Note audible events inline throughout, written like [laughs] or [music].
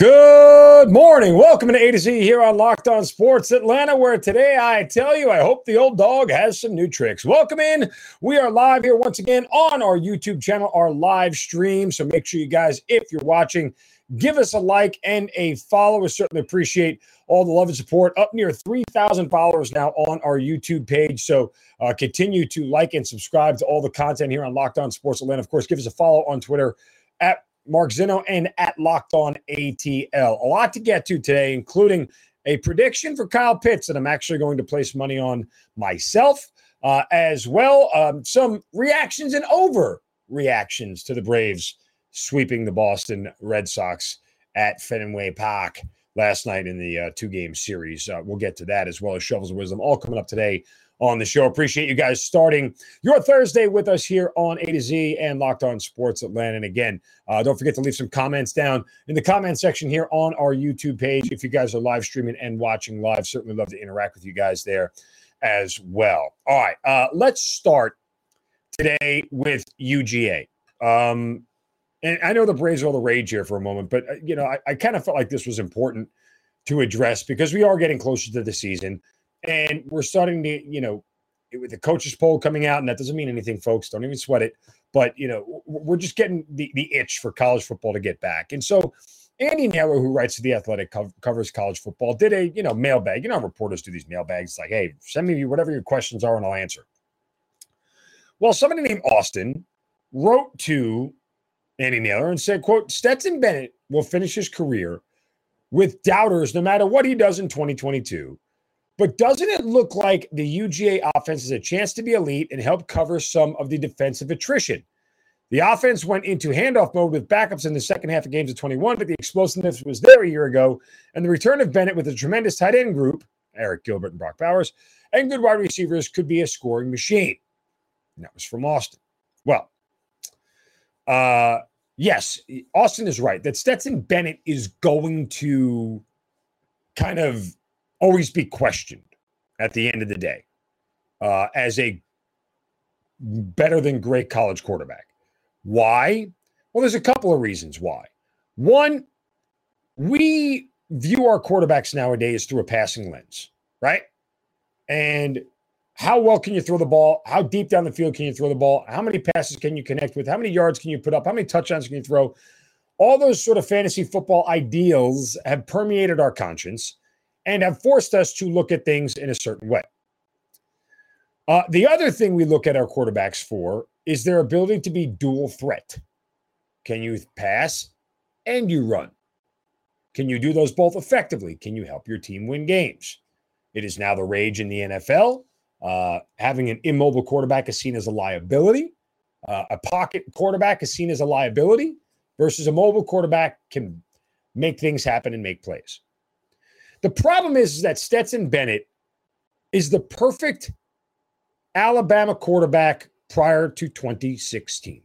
Good morning. Welcome to A to Z here on Locked On Sports Atlanta, where today I tell you, I hope the old dog has some new tricks. Welcome in. We are live here once again on our YouTube channel, our live stream. So make sure you guys, if you're watching, give us a like and a follow. We certainly appreciate all the love and support. Up near 3,000 followers now on our YouTube page. So uh, continue to like and subscribe to all the content here on Locked On Sports Atlanta. Of course, give us a follow on Twitter at Mark Zinno, and at Locked On ATL. A lot to get to today, including a prediction for Kyle Pitts that I'm actually going to place money on myself, uh, as well. Um, some reactions and over reactions to the Braves sweeping the Boston Red Sox at Fenway Park last night in the uh, two game series. Uh, we'll get to that as well as Shovels of Wisdom, all coming up today on the show. Appreciate you guys starting your Thursday with us here on A to Z and Locked On Sports Atlanta. And again, uh, don't forget to leave some comments down in the comment section here on our YouTube page. If you guys are live streaming and watching live, certainly love to interact with you guys there as well. All right, uh, let's start today with UGA. Um, and I know the Braves are all the rage here for a moment, but uh, you know, I, I kind of felt like this was important to address because we are getting closer to the season. And we're starting to, you know, with the coaches poll coming out, and that doesn't mean anything, folks. Don't even sweat it. But you know, we're just getting the, the itch for college football to get back. And so Andy Naylor, who writes the Athletic, co- covers college football, did a you know mailbag. You know, reporters do these mailbags. It's like, hey, send me whatever your questions are, and I'll answer. Well, somebody named Austin wrote to Andy Naylor and said, "quote Stetson Bennett will finish his career with doubters no matter what he does in 2022." But doesn't it look like the UGA offense has a chance to be elite and help cover some of the defensive attrition? The offense went into handoff mode with backups in the second half of games of 21, but the explosiveness was there a year ago. And the return of Bennett with a tremendous tight end group, Arik Gilbert and Brock Bowers, and good wide receivers could be a scoring machine. And that was from Austin. Well, uh, yes, Austin is right that Stetson Bennett is going to kind of always be questioned at the end of the day uh, as a better than great college quarterback. Why? Well, there's a couple of reasons why. One, we view our quarterbacks nowadays through a passing lens, right? And how well can you throw the ball? How deep down the field can you throw the ball? How many passes can you connect with? How many yards can you put up? How many touchdowns can you throw? All those sort of fantasy football ideals have permeated our conscience and have forced us to look at things in a certain way. Uh, the other thing we look at our quarterbacks for is their ability to be dual threat. Can you pass and you run? Can you do those both effectively? Can you help your team win games? It is now the rage in the NFL. Uh, having an immobile quarterback is seen as a liability. Uh, a pocket quarterback is seen as a liability versus a mobile quarterback can make things happen and make plays. The problem is, is that Stetson Bennett is the perfect Alabama quarterback prior to 2016.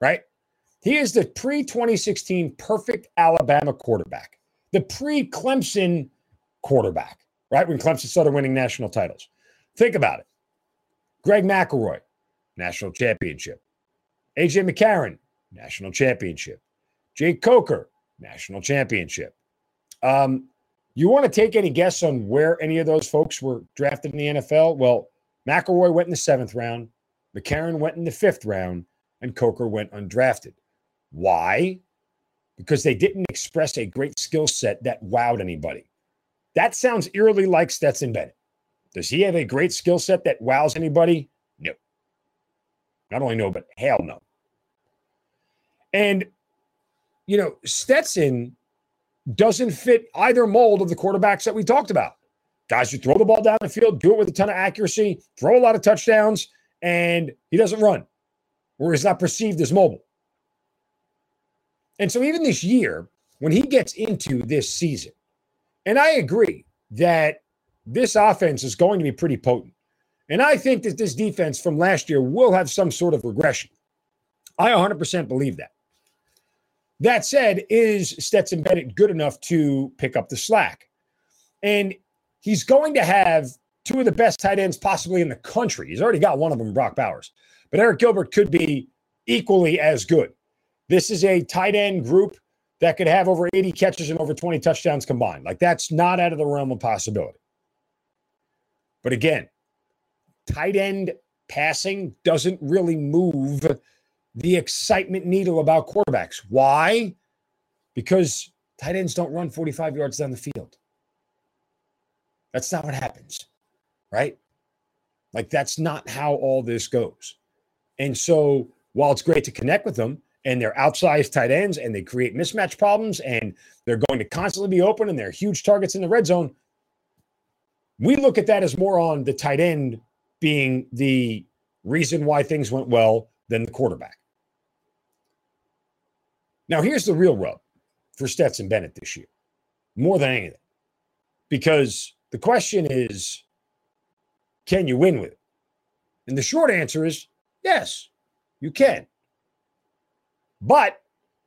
Right? He is the pre 2016 perfect Alabama quarterback, the pre Clemson quarterback, right? When Clemson started winning national titles. Think about it Greg McElroy, national championship. AJ McCarron, national championship. Jake Coker, national championship. Um, you want to take any guess on where any of those folks were drafted in the NFL? Well, McElroy went in the seventh round, McCarron went in the fifth round, and Coker went undrafted. Why? Because they didn't express a great skill set that wowed anybody. That sounds eerily like Stetson Bennett. Does he have a great skill set that wows anybody? No. Not only no, but hell no. And, you know, Stetson doesn't fit either mold of the quarterbacks that we talked about. Guys who throw the ball down the field, do it with a ton of accuracy, throw a lot of touchdowns, and he doesn't run, or is not perceived as mobile. And so even this year, when he gets into this season, and I agree that this offense is going to be pretty potent. And I think that this defense from last year will have some sort of regression. I 100% believe that. That said, is Stetson Bennett good enough to pick up the slack? And he's going to have two of the best tight ends possibly in the country. He's already got one of them, Brock Bowers. But Arik Gilbert could be equally as good. This is a tight end group that could have over 80 catches and over 20 touchdowns combined. Like that's not out of the realm of possibility. But again, tight end passing doesn't really move the excitement needle about quarterbacks. Why? Because tight ends don't run 45 yards down the field. That's not what happens, right? Like, that's not how all this goes. And so, while it's great to connect with them and they're outsized tight ends and they create mismatch problems and they're going to constantly be open and they're huge targets in the red zone, we look at that as more on the tight end being the reason why things went well than the quarterback. Now, here's the real rub for Stetson Bennett this year, more than anything, because the question is can you win with it? And the short answer is yes, you can. But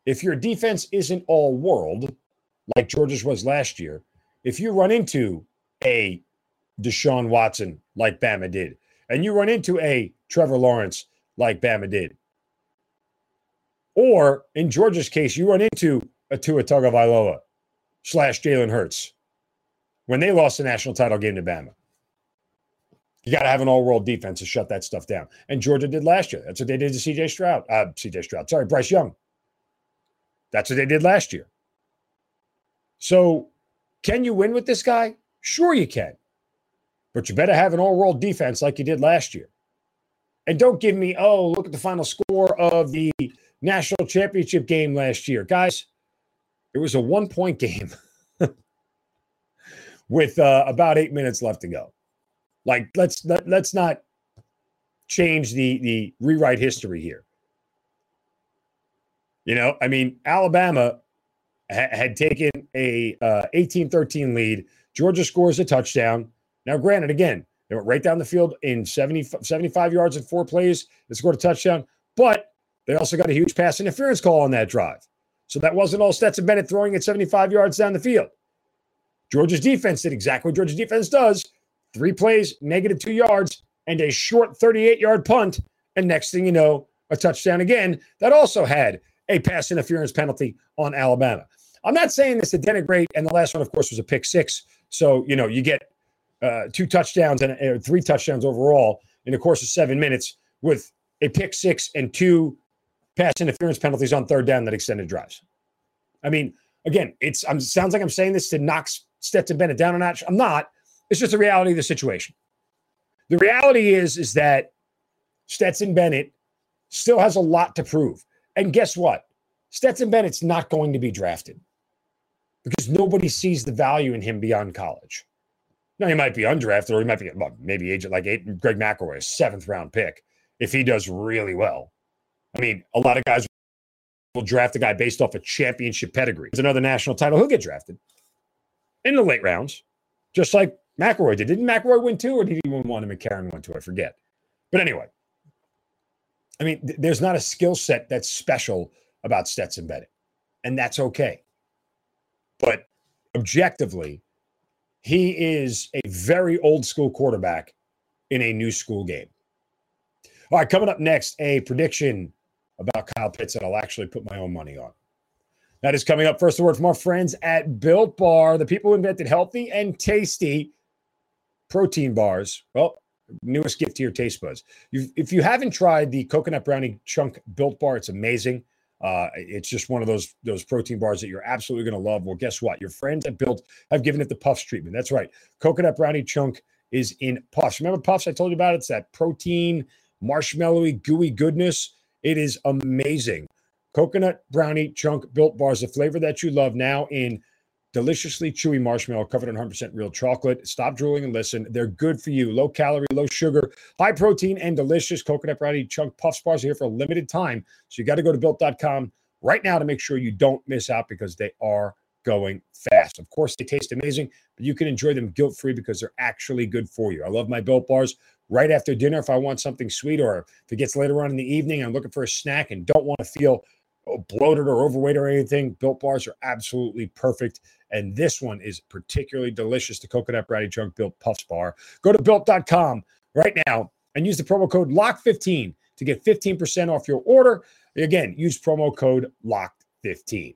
if your defense isn't all world, like Georgia's was last year, if you run into a Deshaun Watson like Bama did, and you run into a Trevor Lawrence like Bama did, or in Georgia's case, you run into a Tua Tagovailoa slash Jalen Hurts when they lost the national title game to Bama. You got to have an all-world defense to shut that stuff down. And Georgia did last year. That's what they did to CJ Stroud. Uh, CJ Stroud. Sorry, Bryce Young. That's what they did last year. So, can you win with this guy? Sure, you can. But you better have an all-world defense like you did last year. And don't give me, oh, look at the final score of the national championship game last year. Guys, it was a one point game [laughs] with uh, about eight minutes left to go. Like, let's let, let's not change the the rewrite history here. You know, I mean, Alabama ha- had taken a uh, 18-13 lead. Georgia scores a touchdown. Now, granted, again, they went right down the field in 70, 75 yards in four plays. They scored a touchdown, but they also got a huge pass interference call on that drive. So that wasn't all Stetson Bennett throwing it 75 yards down the field. Georgia's defense did exactly what Georgia's defense does three plays, negative two yards, and a short 38 yard punt. And next thing you know, a touchdown again that also had a pass interference penalty on Alabama. I'm not saying this to denigrate, and the last one, of course, was a pick six. So, you know, you get uh, two touchdowns and three touchdowns overall in the course of seven minutes with a pick six and two pass interference penalties on third down that extended drives. I mean, again, it's I'm, sounds like I'm saying this to knock Stetson Bennett down a notch. I'm not. It's just the reality of the situation. The reality is is that Stetson Bennett still has a lot to prove. And guess what? Stetson Bennett's not going to be drafted because nobody sees the value in him beyond college. Now he might be undrafted, or he might be well, maybe agent like eight, Greg McElroy, seventh round pick, if he does really well. I mean, a lot of guys will draft a guy based off a championship pedigree. There's another national title, he'll get drafted in the late rounds, just like McElroy did. Didn't McElroy win two, or did he win one and McCarron won two? I forget. But anyway, I mean, th- there's not a skill set that's special about Stetson Bennett, and that's okay. But objectively, he is a very old school quarterback in a new school game. All right, coming up next, a prediction about Kyle Pitts that I'll actually put my own money on. That is coming up. First, a word from our friends at Built Bar, the people who invented healthy and tasty protein bars. Well, newest gift to your taste buds. You've, if you haven't tried the coconut brownie chunk Built Bar, it's amazing. Uh, it's just one of those those protein bars that you're absolutely going to love. Well, guess what? Your friends at Built have given it the Puffs treatment. That's right. Coconut brownie chunk is in Puffs. Remember Puffs? I told you about it. It's that protein, marshmallowy, gooey goodness. It is amazing. Coconut brownie chunk built bars, the flavor that you love now in deliciously chewy marshmallow covered in 100% real chocolate. Stop drooling and listen. They're good for you. Low calorie, low sugar, high protein, and delicious coconut brownie chunk puffs bars are here for a limited time. So you got to go to built.com right now to make sure you don't miss out because they are going fast. Of course, they taste amazing, but you can enjoy them guilt free because they're actually good for you. I love my built bars right after dinner if I want something sweet, or if it gets later on in the evening, I'm looking for a snack and don't want to feel bloated or overweight or anything. Built bars are absolutely perfect. And this one is particularly delicious the coconut brownie chunk built puffs bar. Go to built.com right now and use the promo code LOCK15 to get 15% off your order. Again, use promo code LOCK15.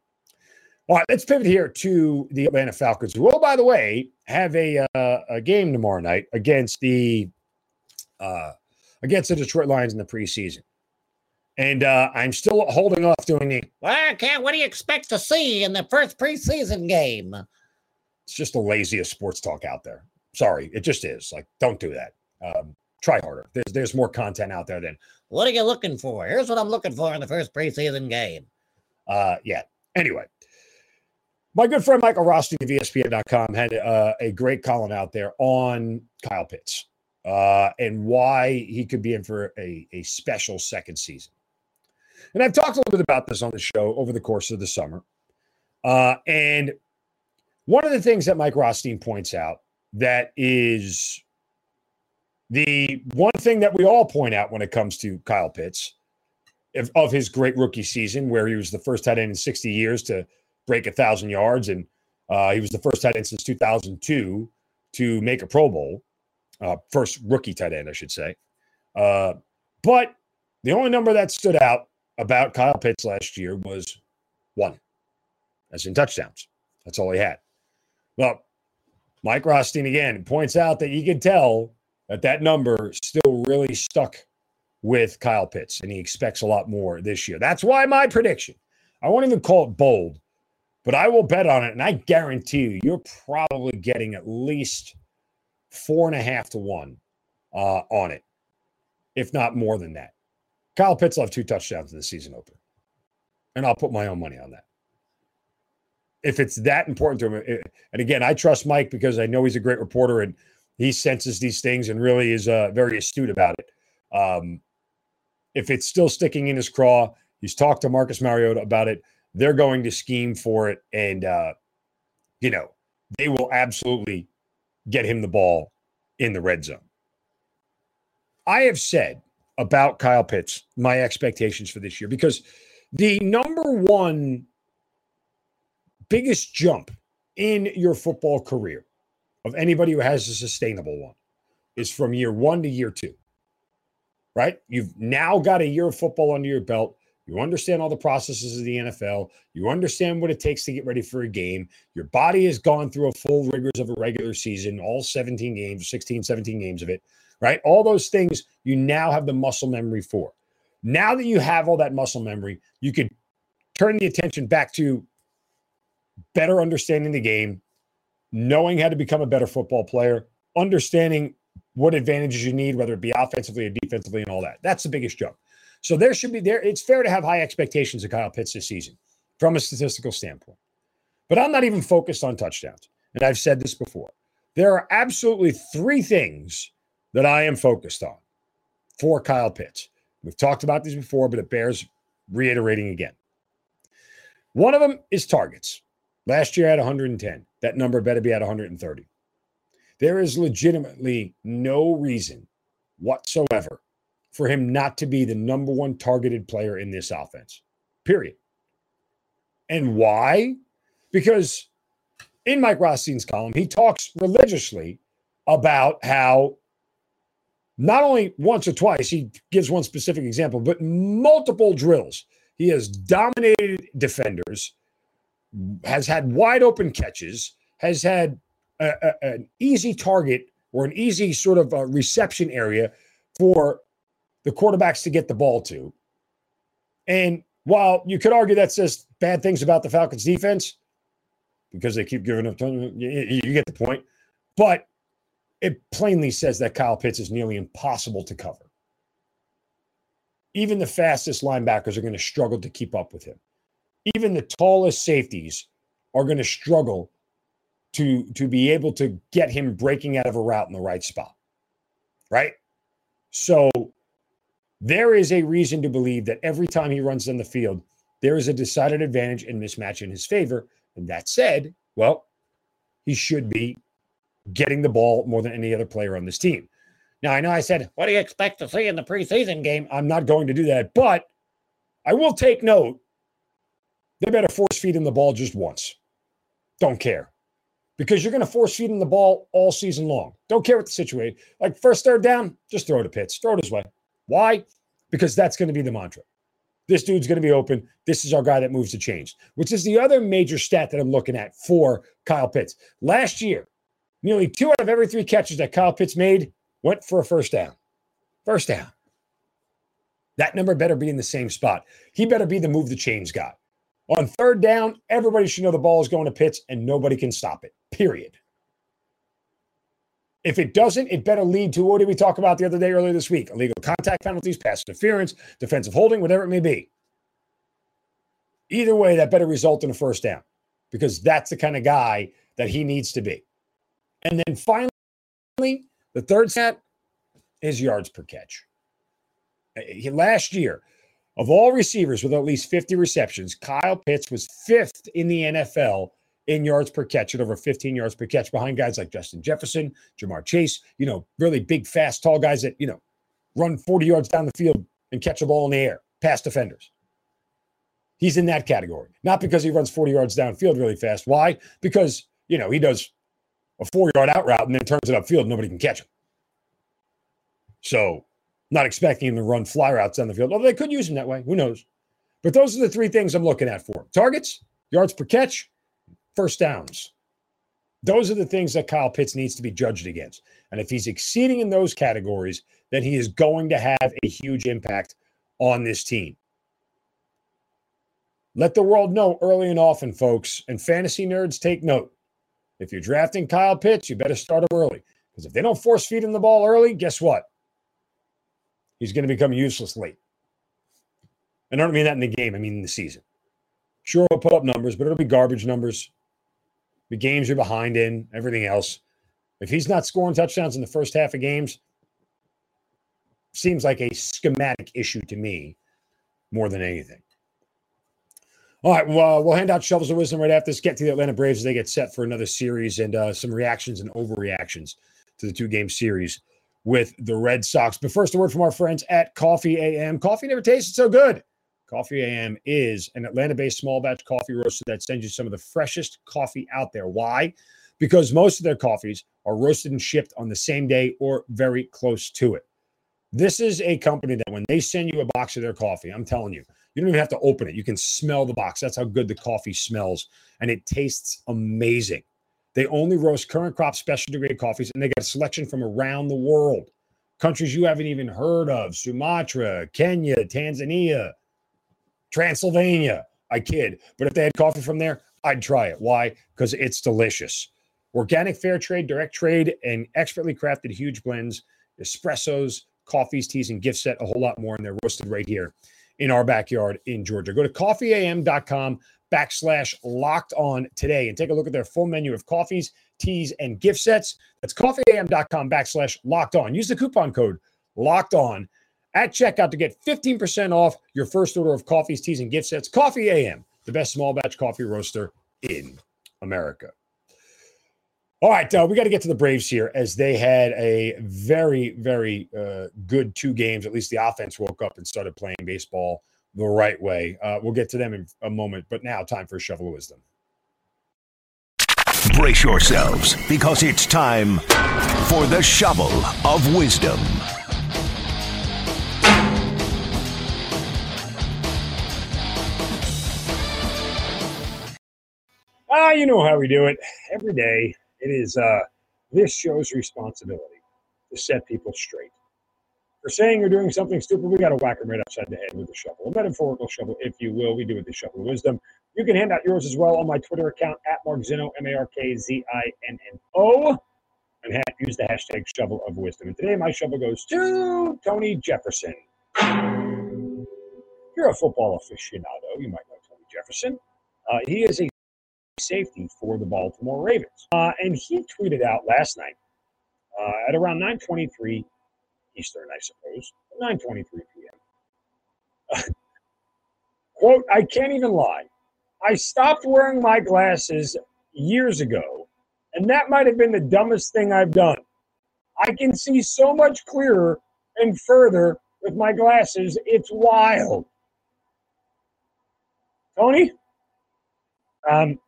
All right, let's pivot here to the Atlanta Falcons, who, oh, by the way, have a, uh, a game tomorrow night against the uh, against the Detroit Lions in the preseason. And uh, I'm still holding off doing the. Well, can't. What do you expect to see in the first preseason game? It's just the laziest sports talk out there. Sorry, it just is. Like, don't do that. Um, try harder. There's there's more content out there than. What are you looking for? Here's what I'm looking for in the first preseason game. Uh, yeah. Anyway, my good friend Michael Rothstein of ESPN.com had uh, a great column out there on Kyle Pitts uh, and why he could be in for a, a special second season. And I've talked a little bit about this on the show over the course of the summer. Uh, and one of the things that Mike Rothstein points out that is the one thing that we all point out when it comes to Kyle Pitts of, of his great rookie season, where he was the first tight end in 60 years to break a thousand yards, and uh, he was the first tight end since 2002 to make a Pro Bowl, uh, first rookie tight end, I should say. Uh, but the only number that stood out about Kyle Pitts last year was one, as in touchdowns. That's all he had. Well, Mike Rothstein again points out that you can tell that that number still really stuck with Kyle Pitts, and he expects a lot more this year. That's why my prediction, I won't even call it bold, but I will bet on it, and I guarantee you, you're probably getting at least four and a half to one uh, on it, if not more than that. Kyle Pitts will have two touchdowns in the season opener, and I'll put my own money on that. If it's that important to him, and again, I trust Mike because I know he's a great reporter and he senses these things and really is uh, very astute about it. Um, if it's still sticking in his craw, he's talked to Marcus Mariota about it. They're going to scheme for it, and uh, you know they will absolutely get him the ball in the red zone. I have said about Kyle Pitts my expectations for this year because the number one biggest jump in your football career of anybody who has a sustainable one is from year one to year two. Right? You've now got a year of football under your belt. You understand all the processes of the NFL. You understand what it takes to get ready for a game. Your body has gone through a full rigors of a regular season, all 17 games, 16, 17 games of it, right? All those things you now have the muscle memory for. Now that you have all that muscle memory, you can turn the attention back to better understanding the game, knowing how to become a better football player, understanding what advantages you need, whether it be offensively or defensively, and all that. That's the biggest jump. So there should be there. It's fair to have high expectations of Kyle Pitts this season from a statistical standpoint. But I'm not even focused on touchdowns. And I've said this before. There are absolutely three things that I am focused on for Kyle Pitts. We've talked about these before, but it bears reiterating again. One of them is targets. Last year at 110. That number better be at 130. There is legitimately no reason whatsoever for him not to be the number one targeted player in this offense, period. And why? Because in Mike Rothstein's column, he talks religiously about how not only once or twice, he gives one specific example, but multiple drills. He has dominated defenders has had wide open catches, has had a, a, an easy target or an easy sort of uh, reception area for the quarterbacks to get the ball to. And while you could argue that says bad things about the Falcons defense because they keep giving up, you, you get the point. But it plainly says that Kyle Pitts is nearly impossible to cover. Even the fastest linebackers are going to struggle to keep up with him even the tallest safeties are going to struggle to to be able to get him breaking out of a route in the right spot. Right? So there is a reason to believe that every time he runs on the field, there is a decided advantage and mismatch in his favor. And that said, well, he should be getting the ball more than any other player on this team. Now, I know I said, What do you expect to see in the preseason game? I'm not going to do that, but I will take note. They better force feed him the ball just once. Don't care. Because you're going to force feed him the ball all season long. Don't care what the situation. Like first third down, just throw it to Pitts. Throw it his way. Why? Because that's going to be the mantra. This dude's going to be open. This is our guy that moves the change, which is the other major stat that I'm looking at for Kyle Pitts. Last year, nearly two out of every three catches that Kyle Pitts made went for a first down. First down. That number better be in the same spot. He better be the move the chains guy. On third down, everybody should know the ball is going to Pitts and nobody can stop it, period. If it doesn't, it better lead to what did we talk about the other day earlier this week? Illegal contact penalties, pass interference, defensive holding, whatever it may be. Either way, that better result in a first down because that's the kind of guy that he needs to be. And then finally, the third set is yards per catch. Last year, of all receivers with at least 50 receptions, Kyle Pitts was fifth in the NFL in yards per catch at over 15 yards per catch behind guys like Justin Jefferson, Ja'Marr Chase, you know, really big, fast, tall guys that, you know, run 40 yards down the field and catch a ball in the air, pass defenders. He's in that category. Not because he runs 40 yards downfield really fast. Why? Because, you know, he does a four yard out route and then turns it upfield. Nobody can catch him. So, not expecting him to run fly routes down the field. Although they could use him that way. Who knows? But those are the three things I'm looking at for him targets, yards per catch, first downs. Those are the things that Kyle Pitts needs to be judged against. And if he's exceeding in those categories, then he is going to have a huge impact on this team. Let the world know early and often, folks, and fantasy nerds take note. If you're drafting Kyle Pitts, you better start him early. Because if they don't force feed him the ball early, guess what? He's going to become useless late. And I don't mean that in the game, I mean in the season. Sure, he'll put up numbers, but it'll be garbage numbers. The games you're behind in, everything else. If he's not scoring touchdowns in the first half of games, seems like a schematic issue to me more than anything. All right, well, we'll hand out shovels of wisdom right after this. Get to the Atlanta Braves as they get set for another series and uh, some reactions and overreactions to the two game series with the Red Sox. But first, a word from our friends at Coffee AM. Coffee never tasted so good. Coffee AM is an Atlanta based small batch coffee roaster that sends you some of the freshest coffee out there. Why? Because most of their coffees are roasted and shipped on the same day or very close to it. This is a company that when they send you a box of their coffee, I'm telling you, you don't even have to open it. You can smell the box. That's how good the coffee smells. And it tastes amazing. They only roast current crop specialty grade coffees and they got a selection from around the world. Countries you haven't even heard of Sumatra, Kenya, Tanzania, Transylvania. I kid. But if they had coffee from there, I'd try it. Why? Because it's delicious. Organic, fair trade, direct trade, and expertly crafted huge blends, espressos, coffees, teas, and gift set, a whole lot more. And they're roasted right here in our backyard in Georgia. Go to coffeeam.com backslash locked on today and take a look at their full menu of coffees, teas, and gift sets. That's coffeeam.com backslash locked on. Use the coupon code locked on at checkout to get 15% off your first order of coffees, teas, and gift sets. Coffee AM, the best small batch coffee roaster in America. All right, uh, we got to get to the Braves here as they had a very, very uh, good two games. At least the offense woke up and started playing baseball the right way. Uh, we'll get to them in a moment, but now time for a shovel of wisdom. Brace yourselves because it's time for the shovel of wisdom. Ah, you know how we do it every day. It is uh, this show's responsibility to set people straight. For saying or doing something stupid, we got to whack them right upside the head with a shovel, a metaphorical shovel, if you will. We do it the shovel of wisdom. You can hand out yours as well on my Twitter account at Mark Zinno, M A R K Z I N N O, and ha- use the hashtag shovel of wisdom. And today, my shovel goes to Tony Jefferson. You're a football aficionado, you might know Tony Jefferson. Uh, he is a safety for the Baltimore Ravens. Uh, and he tweeted out last night uh, at around 9:23 Eastern, I suppose, 9:23 p.m. [laughs] Quote, I can't even lie. I stopped wearing my glasses years ago, and that might have been the dumbest thing I've done. I can see so much clearer and further with my glasses. It's wild. Tony? Um,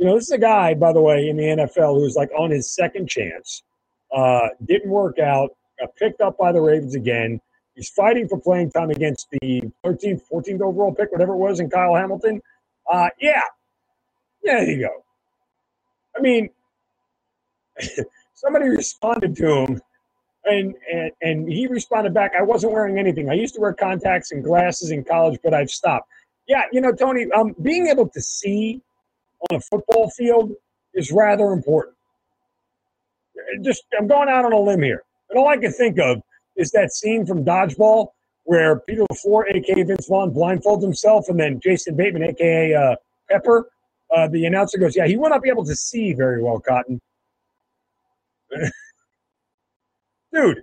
you know, this is a guy, by the way, in the NFL who's like on his second chance. Uh, didn't work out, got picked up by the Ravens again. He's fighting for playing time against the 13th, 14th overall pick, whatever it was, in Kyle Hamilton. Uh, yeah. Yeah, there you go. I mean, [laughs] somebody responded to him and, and and he responded back, I wasn't wearing anything. I used to wear contacts and glasses in college, but I've stopped. Yeah, you know, Tony, um, being able to see on a football field is rather important. Just I'm going out on a limb here. And all I can think of is that scene from Dodgeball where Peter LaFleur, aka Vince Vaughn, blindfolds himself, and then Jason Bateman, aka uh, Pepper, uh, the announcer goes, "Yeah, he will not be able to see very well, Cotton." [laughs] Dude,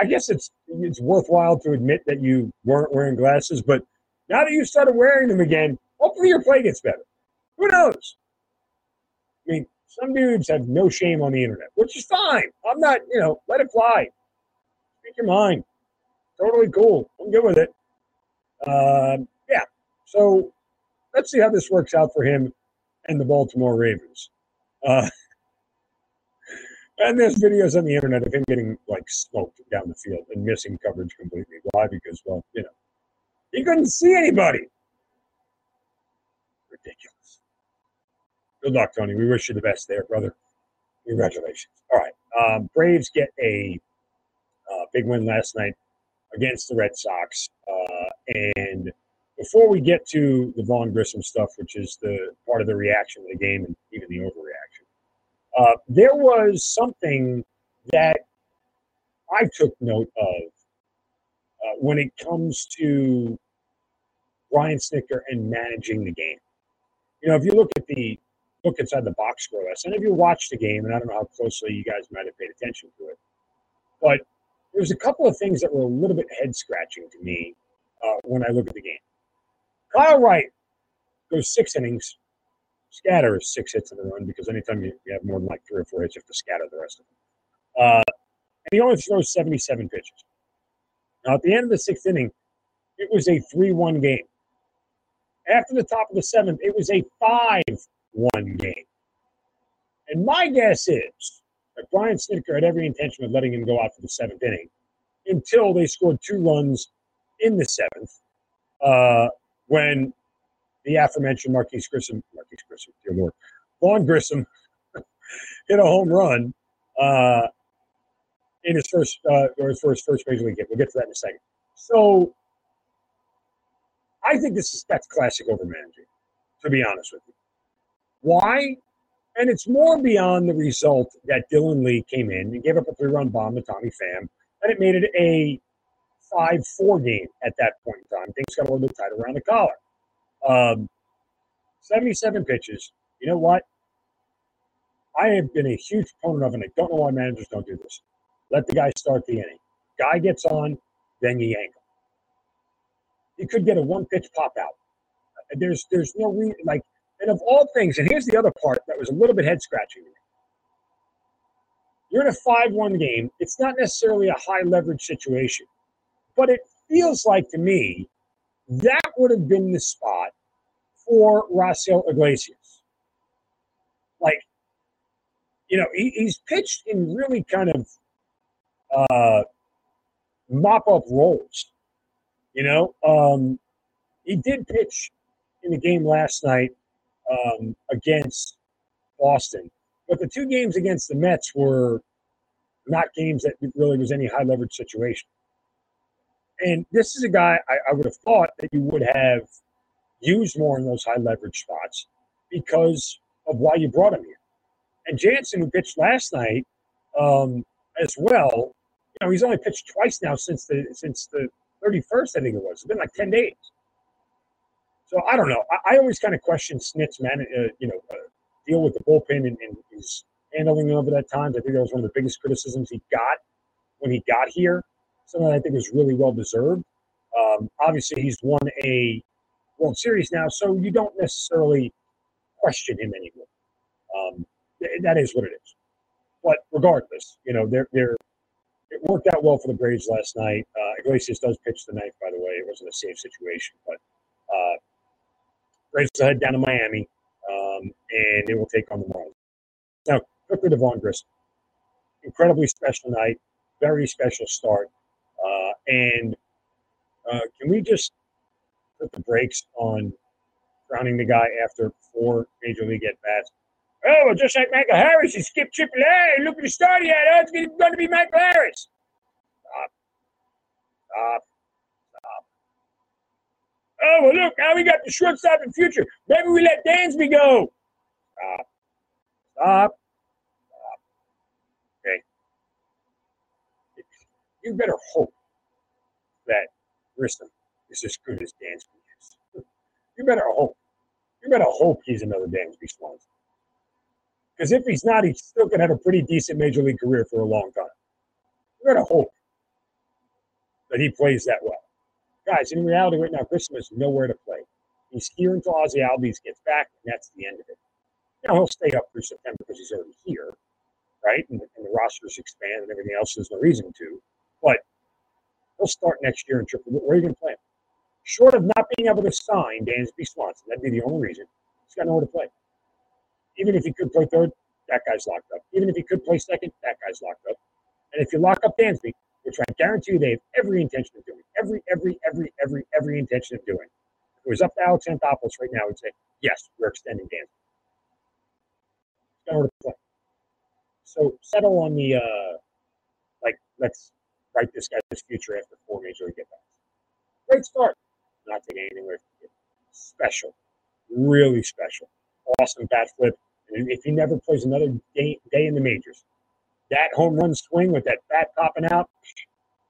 I guess it's it's worthwhile to admit that you weren't wearing glasses, but now that you started wearing them again, hopefully your play gets better. Who knows? I mean, some dudes have no shame on the internet, which is fine. I'm not, you know, let it fly. Speak your mind. Totally cool. I'm good with it. Um, yeah. So let's see how this works out for him and the Baltimore Ravens. Uh, [laughs] and there's videos on the internet of him getting like smoked down the field and missing coverage completely. Why? Because, well, you know, he couldn't see anybody. Ridiculous. Good luck, Tony. We wish you the best there, brother. Congratulations. All right. Um, Braves get a uh, big win last night against the Red Sox. Uh, and before we get to the Vaughn Grissom stuff, which is the part of the reaction to the game and even the overreaction, uh, there was something that I took note of uh, when it comes to Brian Snitker and managing the game. You know, if you look at the look inside the box score list, and if you watched the game, and I don't know how closely you guys might have paid attention to it, but there's a couple of things that were a little bit head scratching to me uh, when I look at the game. Kyle Wright goes six innings, scatters six hits in the run because anytime you, you, have more than like three or four hits, you have to scatter the rest of them. Uh, and he only throws 77 pitches. Now, at the end of the sixth inning, it was a 3 1 game. After the top of the seventh, it was a 5 1 game. And my guess is that Brian Snitker had every intention of letting him go out for the seventh inning until they scored two runs in the seventh uh, when the aforementioned Marquis Grissom, Marquis Grissom, dear Lord, Vaughn Grissom [laughs] hit a home run uh, in his first uh, or his first first major league game. We'll get to that in a second. So I think this is that's classic overmanaging, to be honest with you. Why? And it's more beyond the result that Dylan Lee came in and gave up a three-run bomb to Tommy Pham, and it made it a five-four game at that point in time. Things got a little bit tight around the collar. Um, 77 pitches. You know what? I have been a huge proponent of, and I don't know why managers don't do this. Let the guy start the inning. Guy gets on, then you yank him. You could get a one pitch pop out. There's there's no reason like and of all things, and here's the other part that was a little bit head scratching to me. You're in a 5 1 game. It's not necessarily a high leverage situation, but it feels like to me that would have been the spot for Raisel Iglesias. Like, you know, he, he's pitched in really kind of uh, mop up roles. You know, um, he did pitch in the game last night um, against Boston, but the two games against the Mets were not games that really was any high leverage situation. And this is a guy I, I would have thought that you would have used more in those high leverage spots because of why you brought him here. And Jansen, who pitched last night um, as well, you know, he's only pitched twice now since the since the 31st, I think it was. It's been like 10 days. So I don't know. I, I always kind of question Snit's man, uh, you know, uh, deal with the bullpen and, and his handling of it at times. I think that was one of the biggest criticisms he got when he got here. Something I think was really well deserved. Um, obviously, he's won a World Series now, so you don't necessarily question him anymore. Um, that is what it is. But regardless, you know, they're, they're, it worked out well for the Braves last night. Uh, Iglesias does pitch the ninth, by the way. It wasn't a safe situation, but uh, Braves will head down to Miami, um, and they will take on the Marlins. Now, to Vaughn Grissom. Incredibly special night, very special start. Uh, and uh, can we just put the brakes on crowning the guy after four major league at bats? Oh, well, just like Michael Harris, he skipped AAA. Look at the start he had. Oh, it's going to be Michael Harris. Stop. Stop. Oh, well, look, now we got the shortstop in future. Maybe we let Dansby go. Stop. Stop. Stop. Okay. You better hope that Grissom is as good as Dansby is. You better hope. You better hope he's another Dansby Swanson. Because if he's not, he's still going to have a pretty decent major league career for a long time. You better hope that he plays that well. Guys, in reality, right now, Grissom is nowhere to play. He's here until Ozzie Albies gets back, and that's the end of it. Now, he'll stay up through September because he's already here, right? And, and the rosters expand and everything else. There's no reason to. But he'll start next year in Triple. Where are you going to play him? Short of not being able to sign Dansby Swanson, that'd be the only reason. He's got nowhere to play. Even if he could play third, that guy's locked up. Even if he could play second, that guy's locked up. And if you lock up Dansby, which I guarantee you they have every intention of doing, every, every, every, every, every intention of doing. If it was up to Alex Anthopoulos right now, he'd say, yes, we're extending play. So settle on the, uh, like, let's write this guy's future after four major league get-backs. Great start. Not taking anything away. Special. Really special awesome bat flip. And if he never plays another day, day in the majors, that home run swing with that bat popping out,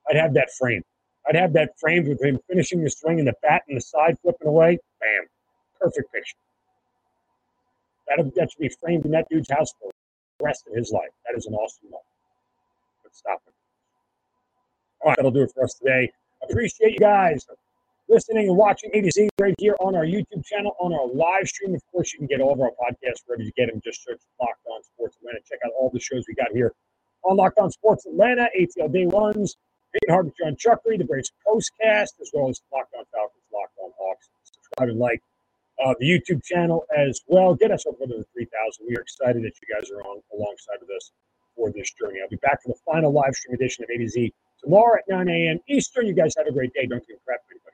I'd have that framed. I'd have that framed with him finishing the swing and the bat and the side flipping away. Bam. Perfect picture. That'll, that should be framed in that dude's house for the rest of his life. That is an awesome moment. But stop it. All right, that'll do it for us today. Appreciate you guys listening and watching A to Z right here on our YouTube channel, on our live stream. Of course, you can get all of our podcasts wherever you get them. Just search Locked On Sports Atlanta. Check out all the shows we got here on Locked On Sports Atlanta, ATL Day Ones, Peyton Harbinger John Chuckery, the Braves Postcast, as well as Locked On Falcons, Locked On Hawks. Subscribe and like uh, the YouTube channel as well. Get us over to the 3,000. We are excited that you guys are on alongside of us for this journey. I'll be back for the final live stream edition of A to Z tomorrow at 9 a.m. Eastern. You guys have a great day. Don't give crap anybody.